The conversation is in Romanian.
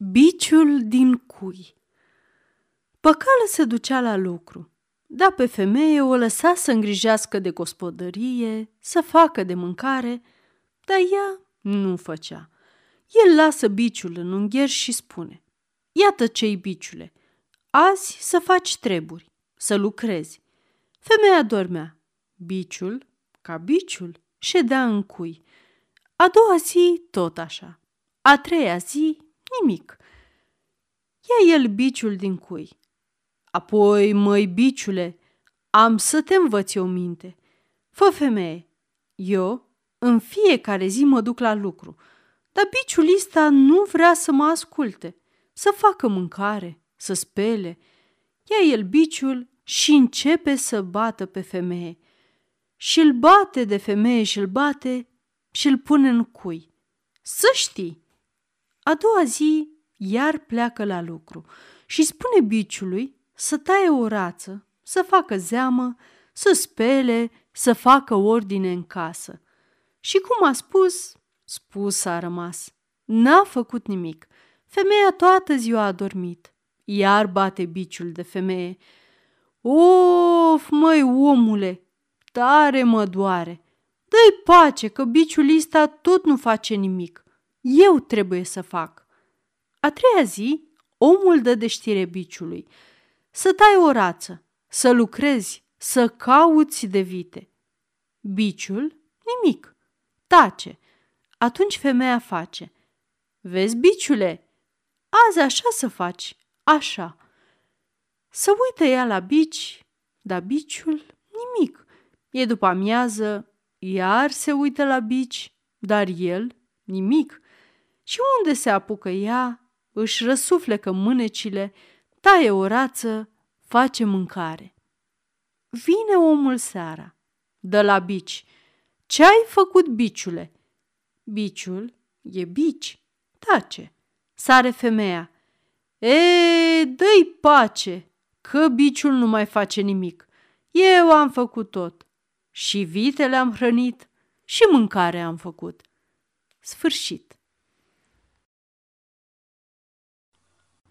Biciul din cui Păcală se ducea la lucru, dar pe femeie o lăsa să îngrijească de gospodărie, să facă de mâncare, dar ea nu făcea. El lasă biciul în ungher și spune, Iată cei biciule, azi să faci treburi, să lucrezi. Femeia dormea. Biciul, ca biciul, ședea în cui. A doua zi tot așa. A treia zi nimic. Ia el biciul din cui. Apoi, măi, biciule, am să te învăț o minte. Fă femeie, eu în fiecare zi mă duc la lucru, dar biciul ăsta nu vrea să mă asculte, să facă mâncare, să spele. Ia el biciul și începe să bată pe femeie. Și îl bate de femeie și îl bate și îl pune în cui. Să știi, a doua zi iar pleacă la lucru și spune biciului să taie o rață, să facă zeamă, să spele, să facă ordine în casă. Și cum a spus, spus a rămas. N-a făcut nimic. Femeia toată ziua a dormit. Iar bate biciul de femeie. Of, măi, omule, tare mă doare. Dă-i pace că biciul ăsta tot nu face nimic. Eu trebuie să fac. A treia zi, omul dă de știre biciului. Să tai o rață, să lucrezi, să cauți de vite. Biciul, nimic. Tace. Atunci femeia face. Vezi, biciule, azi așa să faci, așa. Să uită ea la bici, dar biciul, nimic. E după amiază, iar se uită la bici, dar el, nimic. Și unde se apucă ea, își răsuflecă mânecile, taie o rață, face mâncare. Vine omul seara, dă la bici. Ce ai făcut, biciule? Biciul e bici, tace. Sare femeia. E, dă-i pace, că biciul nu mai face nimic. Eu am făcut tot. Și vitele am hrănit și mâncare am făcut. Sfârșit.